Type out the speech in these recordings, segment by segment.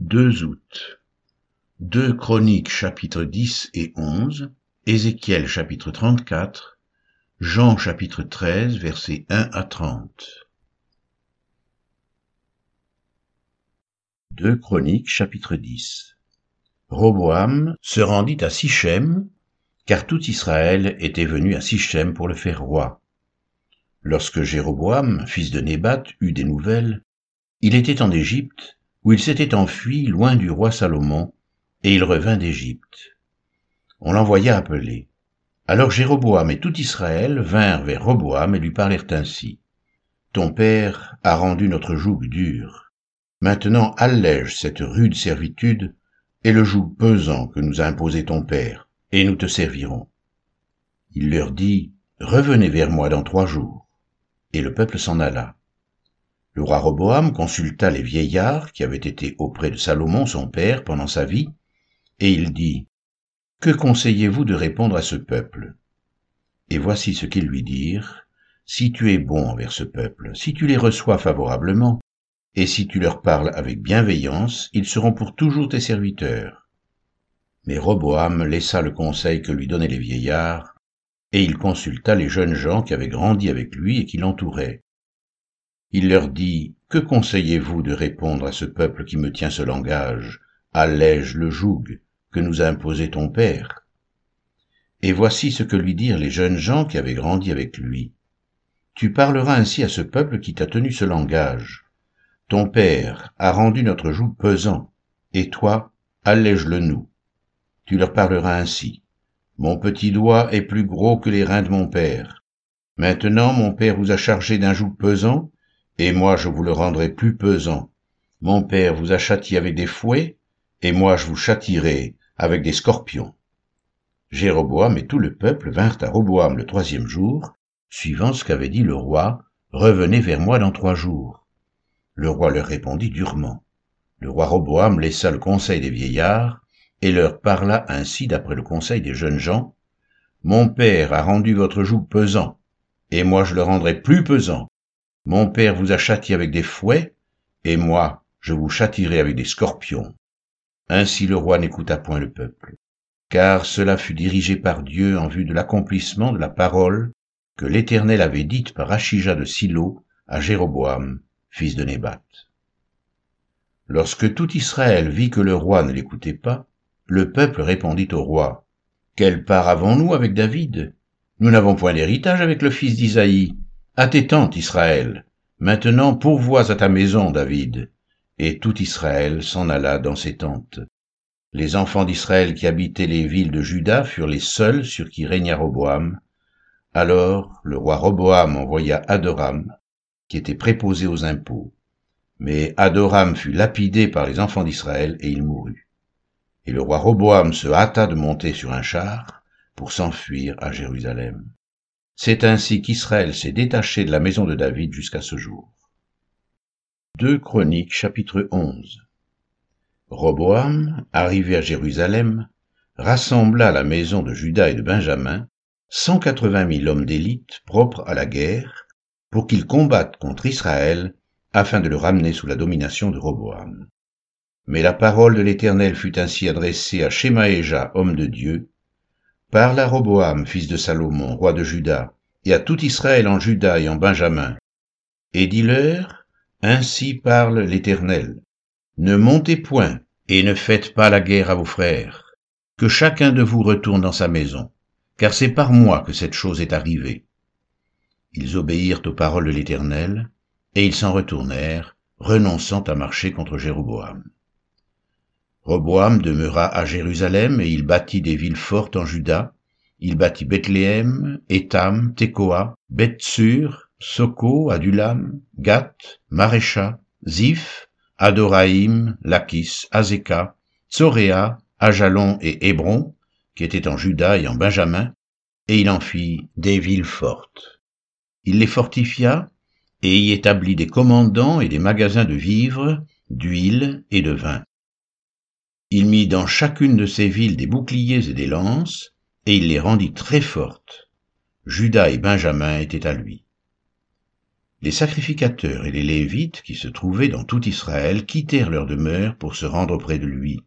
2 août. 2 Chroniques chapitres 10 et 11, Ézéchiel chapitre 34, Jean chapitre 13 versets 1 à 30. 2 Chroniques chapitre 10 Roboam se rendit à Sichem, car tout Israël était venu à Sichem pour le faire roi. Lorsque Jéroboam, fils de Nébat, eut des nouvelles, il était en Égypte, où il s'était enfui loin du roi Salomon, et il revint d'Égypte. On l'envoya appeler. Alors Jéroboam et tout Israël vinrent vers Roboam et lui parlèrent ainsi. Ton père a rendu notre joug dur. Maintenant allège cette rude servitude et le joug pesant que nous a imposé ton père, et nous te servirons. Il leur dit, Revenez vers moi dans trois jours. Et le peuple s'en alla. Le roi Roboam consulta les vieillards qui avaient été auprès de Salomon son père pendant sa vie, et il dit, Que conseillez-vous de répondre à ce peuple? Et voici ce qu'ils lui dirent, Si tu es bon envers ce peuple, si tu les reçois favorablement, et si tu leur parles avec bienveillance, ils seront pour toujours tes serviteurs. Mais Roboam laissa le conseil que lui donnaient les vieillards, et il consulta les jeunes gens qui avaient grandi avec lui et qui l'entouraient. Il leur dit, Que conseillez-vous de répondre à ce peuple qui me tient ce langage? Allège le joug que nous a imposé ton père. Et voici ce que lui dirent les jeunes gens qui avaient grandi avec lui. Tu parleras ainsi à ce peuple qui t'a tenu ce langage. Ton père a rendu notre joug pesant, et toi, allège-le nous. Tu leur parleras ainsi. Mon petit doigt est plus gros que les reins de mon père. Maintenant mon père vous a chargé d'un joug pesant, et moi je vous le rendrai plus pesant. Mon père vous a châtié avec des fouets, et moi je vous châtierai avec des scorpions. Jéroboam et tout le peuple vinrent à Roboam le troisième jour, suivant ce qu'avait dit le roi, Revenez vers moi dans trois jours. Le roi leur répondit durement. Le roi Roboam laissa le conseil des vieillards, et leur parla ainsi d'après le conseil des jeunes gens. Mon père a rendu votre joug pesant, et moi je le rendrai plus pesant. Mon père vous a châtié avec des fouets, et moi, je vous châtierai avec des scorpions. Ainsi le roi n'écouta point le peuple, car cela fut dirigé par Dieu en vue de l'accomplissement de la parole que l'Éternel avait dite par Achija de Silo à Jéroboam, fils de Nébat. Lorsque tout Israël vit que le roi ne l'écoutait pas, le peuple répondit au roi, Quelle part avons-nous avec David? Nous n'avons point d'héritage avec le fils d'Isaïe, à tes tentes, Israël. Maintenant pourvois à ta maison, David. Et tout Israël s'en alla dans ses tentes. Les enfants d'Israël qui habitaient les villes de Juda furent les seuls sur qui régna Roboam. Alors le roi Roboam envoya Adoram, qui était préposé aux impôts. Mais Adoram fut lapidé par les enfants d'Israël et il mourut. Et le roi Roboam se hâta de monter sur un char pour s'enfuir à Jérusalem. C'est ainsi qu'Israël s'est détaché de la maison de David jusqu'à ce jour. 2 Chroniques chapitre 11 Roboam, arrivé à Jérusalem, rassembla la maison de Juda et de Benjamin, cent quatre-vingt mille hommes d'élite propres à la guerre, pour qu'ils combattent contre Israël, afin de le ramener sous la domination de Roboam. Mais la parole de l'Éternel fut ainsi adressée à Shemaéja, homme de Dieu, Parle à Roboam, fils de Salomon, roi de Juda, et à tout Israël en Juda et en Benjamin, et dis-leur, Ainsi parle l'Éternel. Ne montez point, et ne faites pas la guerre à vos frères, que chacun de vous retourne dans sa maison, car c'est par moi que cette chose est arrivée. Ils obéirent aux paroles de l'Éternel, et ils s'en retournèrent, renonçant à marcher contre Jéroboam. Roboam demeura à Jérusalem et il bâtit des villes fortes en Juda. Il bâtit Bethléem, Étam, Tekoa, Bethsur, Soko, Adulam, Gath, Marécha, Ziph, Adoraïm, Lachis, Azeka, Tsoréa, Ajalon et Hébron, qui étaient en Juda et en Benjamin, et il en fit des villes fortes. Il les fortifia et y établit des commandants et des magasins de vivres, d'huile et de vin. Il mit dans chacune de ces villes des boucliers et des lances, et il les rendit très fortes. Judas et Benjamin étaient à lui. les sacrificateurs et les Lévites qui se trouvaient dans tout Israël quittèrent leur demeure pour se rendre auprès de lui.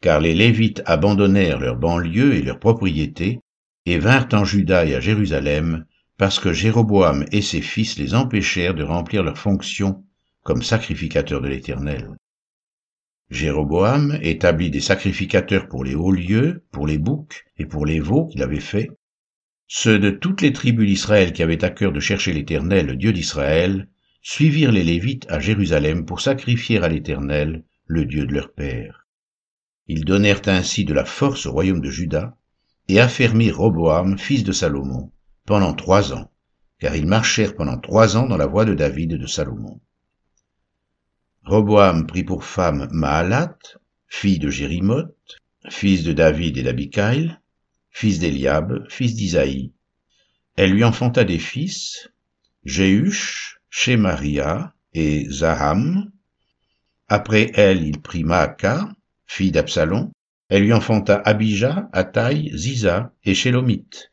Car les Lévites abandonnèrent leurs banlieues et leurs propriétés et vinrent en Juda et à Jérusalem parce que Jéroboam et ses fils les empêchèrent de remplir leurs fonctions comme sacrificateurs de l'Éternel. Jéroboam établit des sacrificateurs pour les hauts lieux, pour les boucs et pour les veaux qu'il avait faits, ceux de toutes les tribus d'Israël qui avaient à cœur de chercher l'Éternel, le Dieu d'Israël, suivirent les Lévites à Jérusalem pour sacrifier à l'Éternel, le Dieu de leur père. Ils donnèrent ainsi de la force au royaume de Juda, et affermirent Roboam, fils de Salomon, pendant trois ans, car ils marchèrent pendant trois ans dans la voie de David et de Salomon. Roboam prit pour femme Maalat, fille de Jérimoth, fils de David et d'Abicaïl, fils d'Eliab, fils d'Isaïe. Elle lui enfanta des fils, Jéhush, Shemaria et Zaham. Après elle, il prit Maaka, fille d'Absalom. Elle lui enfanta Abijah, Ataï, Ziza et Shélomite.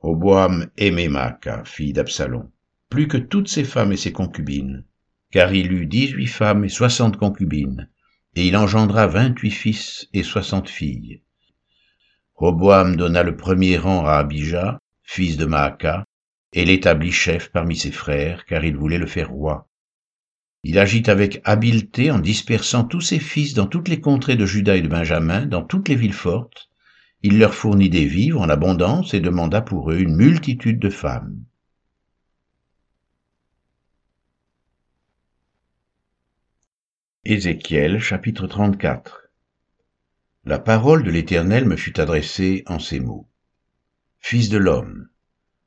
Roboam aimait Maaka, fille d'Absalom, plus que toutes ses femmes et ses concubines, car il eut dix-huit femmes et soixante concubines, et il engendra vingt-huit fils et soixante filles. Roboam donna le premier rang à Abijah, fils de Maaka, et l'établit chef parmi ses frères, car il voulait le faire roi. Il agit avec habileté en dispersant tous ses fils dans toutes les contrées de Juda et de Benjamin, dans toutes les villes fortes. Il leur fournit des vivres en abondance et demanda pour eux une multitude de femmes. Ézéchiel chapitre 34 la parole de l'Éternel me fut adressée en ces mots. Fils de l'homme,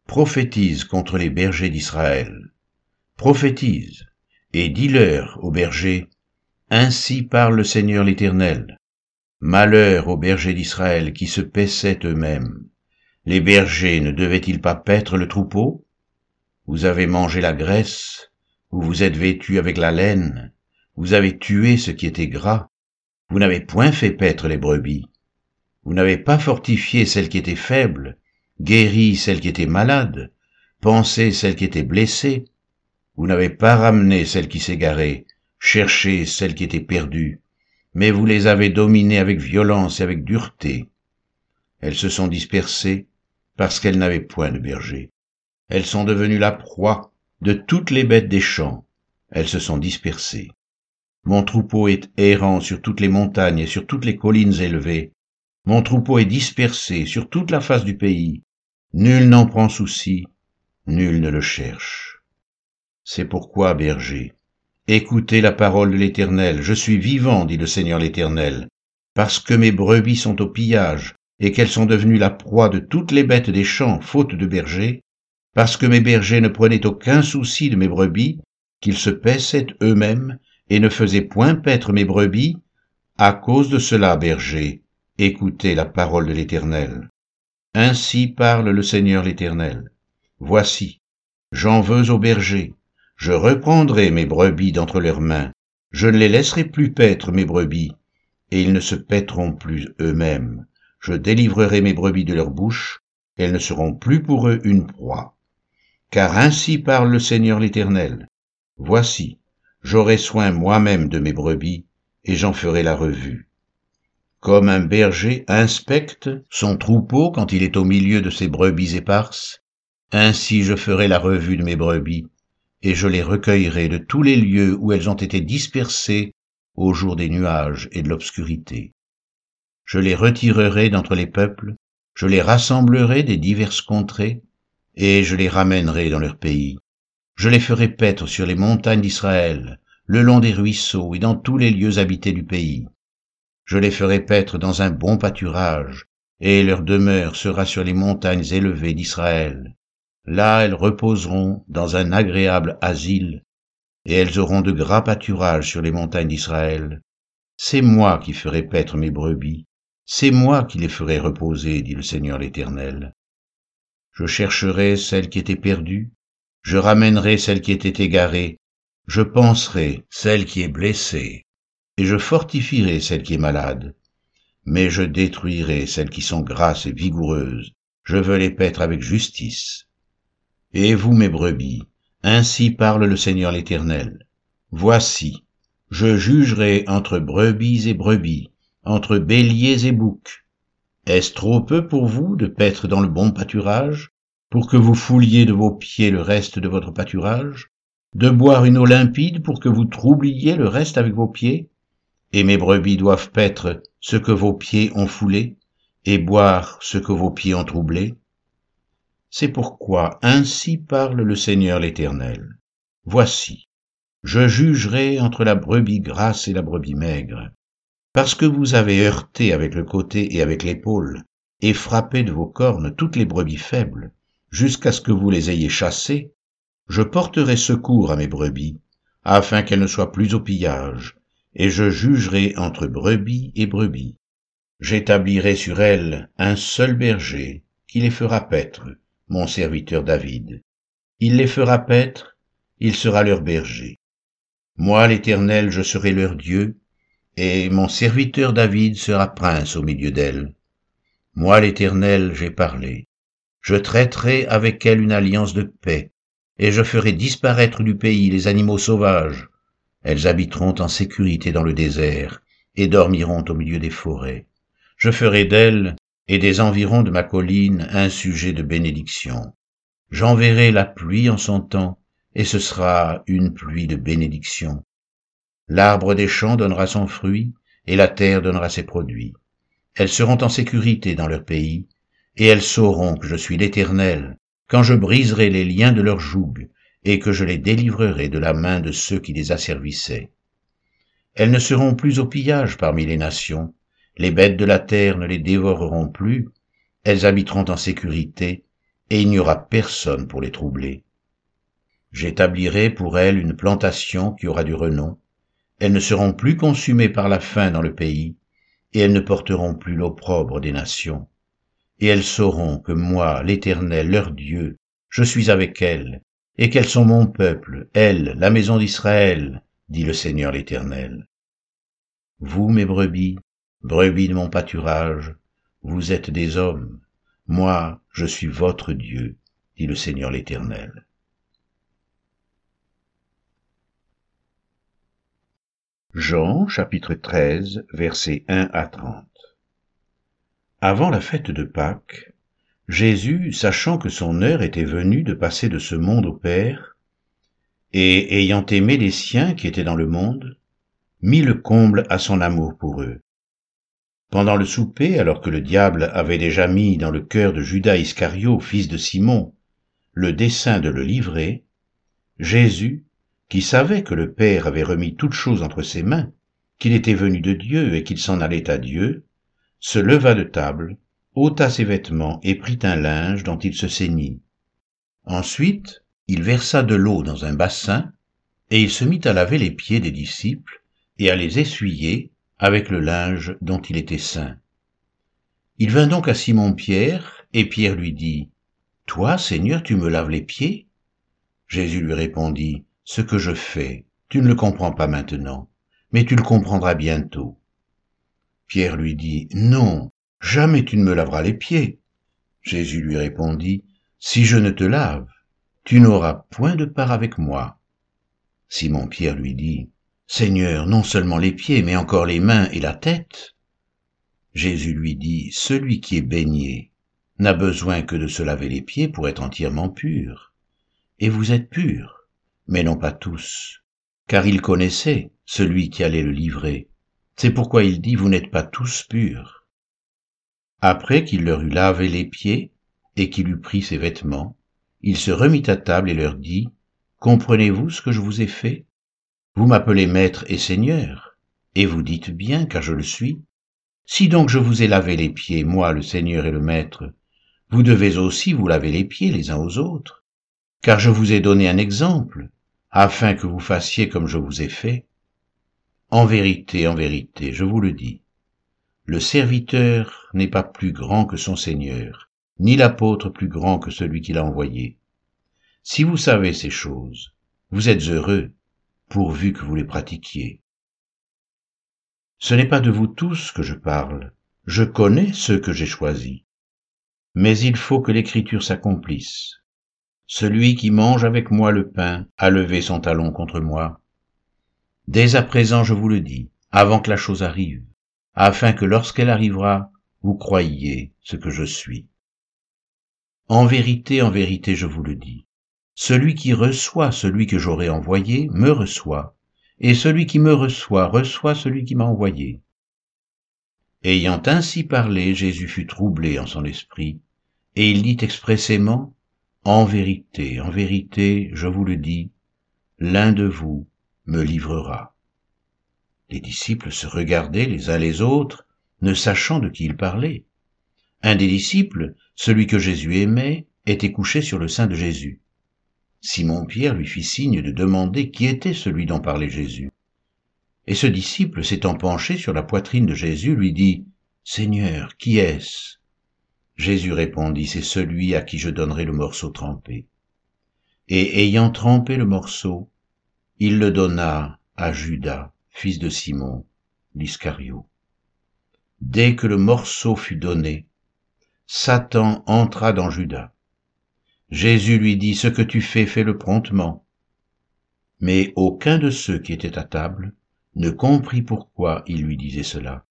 prophétise contre les bergers d'Israël. Prophétise, et dis-leur aux bergers, Ainsi parle le Seigneur l'Éternel. Malheur aux bergers d'Israël qui se paissaient eux-mêmes. Les bergers ne devaient-ils pas paître le troupeau? Vous avez mangé la graisse, vous vous êtes vêtus avec la laine, vous avez tué ce qui était gras, vous n'avez point fait paître les brebis. Vous n'avez pas fortifié celle qui était faible, guéri celle qui était malade, pensé celle qui était blessée. Vous n'avez pas ramené celle qui s'égarait, cherché celle qui était perdue, mais vous les avez dominées avec violence et avec dureté. Elles se sont dispersées parce qu'elles n'avaient point de berger. Elles sont devenues la proie de toutes les bêtes des champs. Elles se sont dispersées. Mon troupeau est errant sur toutes les montagnes et sur toutes les collines élevées. Mon troupeau est dispersé sur toute la face du pays. Nul n'en prend souci, nul ne le cherche. C'est pourquoi, berger, écoutez la parole de l'Éternel. Je suis vivant, dit le Seigneur l'Éternel, parce que mes brebis sont au pillage et qu'elles sont devenues la proie de toutes les bêtes des champs, faute de berger, parce que mes bergers ne prenaient aucun souci de mes brebis, qu'ils se paissaient eux-mêmes et ne faisais point paître mes brebis, à cause de cela, berger, écoutez la parole de l'Éternel. Ainsi parle le Seigneur l'Éternel. Voici, j'en veux aux bergers, je reprendrai mes brebis d'entre leurs mains, je ne les laisserai plus paître mes brebis, et ils ne se paîtront plus eux-mêmes. Je délivrerai mes brebis de leur bouche, elles ne seront plus pour eux une proie. Car ainsi parle le Seigneur l'Éternel. Voici, j'aurai soin moi-même de mes brebis, et j'en ferai la revue. Comme un berger inspecte son troupeau quand il est au milieu de ses brebis éparses, ainsi je ferai la revue de mes brebis, et je les recueillerai de tous les lieux où elles ont été dispersées au jour des nuages et de l'obscurité. Je les retirerai d'entre les peuples, je les rassemblerai des diverses contrées, et je les ramènerai dans leur pays. Je les ferai paître sur les montagnes d'Israël, le long des ruisseaux et dans tous les lieux habités du pays. Je les ferai paître dans un bon pâturage, et leur demeure sera sur les montagnes élevées d'Israël. Là elles reposeront dans un agréable asile, et elles auront de gras pâturages sur les montagnes d'Israël. C'est moi qui ferai paître mes brebis, c'est moi qui les ferai reposer, dit le Seigneur l'Éternel. Je chercherai celle qui était perdue, je ramènerai celle qui était égarée, je penserai celle qui est blessée, et je fortifierai celle qui est malade. Mais je détruirai celles qui sont grasses et vigoureuses, je veux les paître avec justice. Et vous, mes brebis, Ainsi parle le Seigneur l'Éternel. Voici, je jugerai entre brebis et brebis, entre béliers et boucs. Est-ce trop peu pour vous de paître dans le bon pâturage, pour que vous fouliez de vos pieds le reste de votre pâturage, de boire une eau limpide pour que vous troubliez le reste avec vos pieds Et mes brebis doivent paître ce que vos pieds ont foulé, et boire ce que vos pieds ont troublé C'est pourquoi ainsi parle le Seigneur l'Éternel. Voici, je jugerai entre la brebis grasse et la brebis maigre. Parce que vous avez heurté avec le côté et avec l'épaule, et frappé de vos cornes toutes les brebis faibles, jusqu'à ce que vous les ayez chassées, je porterai secours à mes brebis, afin qu'elles ne soient plus au pillage, et je jugerai entre brebis et brebis. J'établirai sur elles un seul berger, qui les fera paître, mon serviteur David. Il les fera paître, il sera leur berger. Moi, l'Éternel, je serai leur Dieu, et mon serviteur David sera prince au milieu d'elles. Moi, l'Éternel, j'ai parlé. Je traiterai avec elles une alliance de paix, et je ferai disparaître du pays les animaux sauvages. Elles habiteront en sécurité dans le désert, et dormiront au milieu des forêts. Je ferai d'elles et des environs de ma colline un sujet de bénédiction. J'enverrai la pluie en son temps, et ce sera une pluie de bénédiction. L'arbre des champs donnera son fruit, et la terre donnera ses produits. Elles seront en sécurité dans leur pays, et elles sauront que je suis l'Éternel, quand je briserai les liens de leur joug, et que je les délivrerai de la main de ceux qui les asservissaient. Elles ne seront plus au pillage parmi les nations, les bêtes de la terre ne les dévoreront plus, elles habiteront en sécurité, et il n'y aura personne pour les troubler. J'établirai pour elles une plantation qui aura du renom, elles ne seront plus consumées par la faim dans le pays, et elles ne porteront plus l'opprobre des nations et elles sauront que moi, l'Éternel, leur Dieu, je suis avec elles, et qu'elles sont mon peuple, elles, la maison d'Israël, dit le Seigneur l'Éternel. Vous, mes brebis, brebis de mon pâturage, vous êtes des hommes, moi, je suis votre Dieu, dit le Seigneur l'Éternel. Jean chapitre 13 versets 1 à 30 avant la fête de Pâques, Jésus, sachant que son heure était venue de passer de ce monde au Père, et ayant aimé les siens qui étaient dans le monde, mit le comble à son amour pour eux. Pendant le souper, alors que le diable avait déjà mis dans le cœur de Judas Iscario, fils de Simon, le dessein de le livrer, Jésus, qui savait que le Père avait remis toutes choses entre ses mains, qu'il était venu de Dieu et qu'il s'en allait à Dieu, se leva de table, ôta ses vêtements et prit un linge dont il se ceignit. Ensuite, il versa de l'eau dans un bassin, et il se mit à laver les pieds des disciples et à les essuyer avec le linge dont il était saint. Il vint donc à Simon-Pierre, et Pierre lui dit, Toi, Seigneur, tu me laves les pieds? Jésus lui répondit, Ce que je fais, tu ne le comprends pas maintenant, mais tu le comprendras bientôt. Pierre lui dit, Non, jamais tu ne me laveras les pieds. Jésus lui répondit, Si je ne te lave, tu n'auras point de part avec moi. Simon-Pierre lui dit, Seigneur, non seulement les pieds, mais encore les mains et la tête. Jésus lui dit, Celui qui est baigné n'a besoin que de se laver les pieds pour être entièrement pur. Et vous êtes purs, mais non pas tous, car il connaissait celui qui allait le livrer. C'est pourquoi il dit, vous n'êtes pas tous purs. Après qu'il leur eut lavé les pieds et qu'il eut pris ses vêtements, il se remit à table et leur dit, Comprenez-vous ce que je vous ai fait? Vous m'appelez maître et seigneur, et vous dites bien, car je le suis. Si donc je vous ai lavé les pieds, moi le seigneur et le maître, vous devez aussi vous laver les pieds les uns aux autres, car je vous ai donné un exemple, afin que vous fassiez comme je vous ai fait. En vérité, en vérité, je vous le dis, le serviteur n'est pas plus grand que son Seigneur, ni l'apôtre plus grand que celui qui l'a envoyé. Si vous savez ces choses, vous êtes heureux, pourvu que vous les pratiquiez. Ce n'est pas de vous tous que je parle, je connais ceux que j'ai choisis. Mais il faut que l'écriture s'accomplisse. celui qui mange avec moi le pain a levé son talon contre moi. Dès à présent je vous le dis, avant que la chose arrive, afin que lorsqu'elle arrivera, vous croyiez ce que je suis. En vérité, en vérité, je vous le dis, celui qui reçoit celui que j'aurai envoyé me reçoit, et celui qui me reçoit reçoit celui qui m'a envoyé. Ayant ainsi parlé, Jésus fut troublé en son esprit, et il dit expressément, En vérité, en vérité, je vous le dis, l'un de vous me livrera. Les disciples se regardaient les uns les autres, ne sachant de qui il parlait. Un des disciples, celui que Jésus aimait, était couché sur le sein de Jésus. Simon-Pierre lui fit signe de demander qui était celui dont parlait Jésus. Et ce disciple, s'étant penché sur la poitrine de Jésus, lui dit, Seigneur, qui est-ce? Jésus répondit, C'est celui à qui je donnerai le morceau trempé. Et ayant trempé le morceau, il le donna à Judas, fils de Simon, l'Iscario. Dès que le morceau fut donné, Satan entra dans Judas. Jésus lui dit, Ce que tu fais, fais-le promptement. Mais aucun de ceux qui étaient à table ne comprit pourquoi il lui disait cela.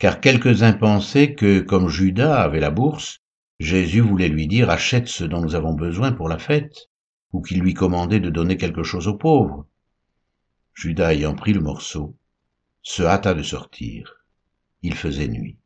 Car quelques-uns pensaient que, comme Judas avait la bourse, Jésus voulait lui dire achète ce dont nous avons besoin pour la fête, ou qu'il lui commandait de donner quelque chose aux pauvres. Judas ayant pris le morceau, se hâta de sortir. Il faisait nuit.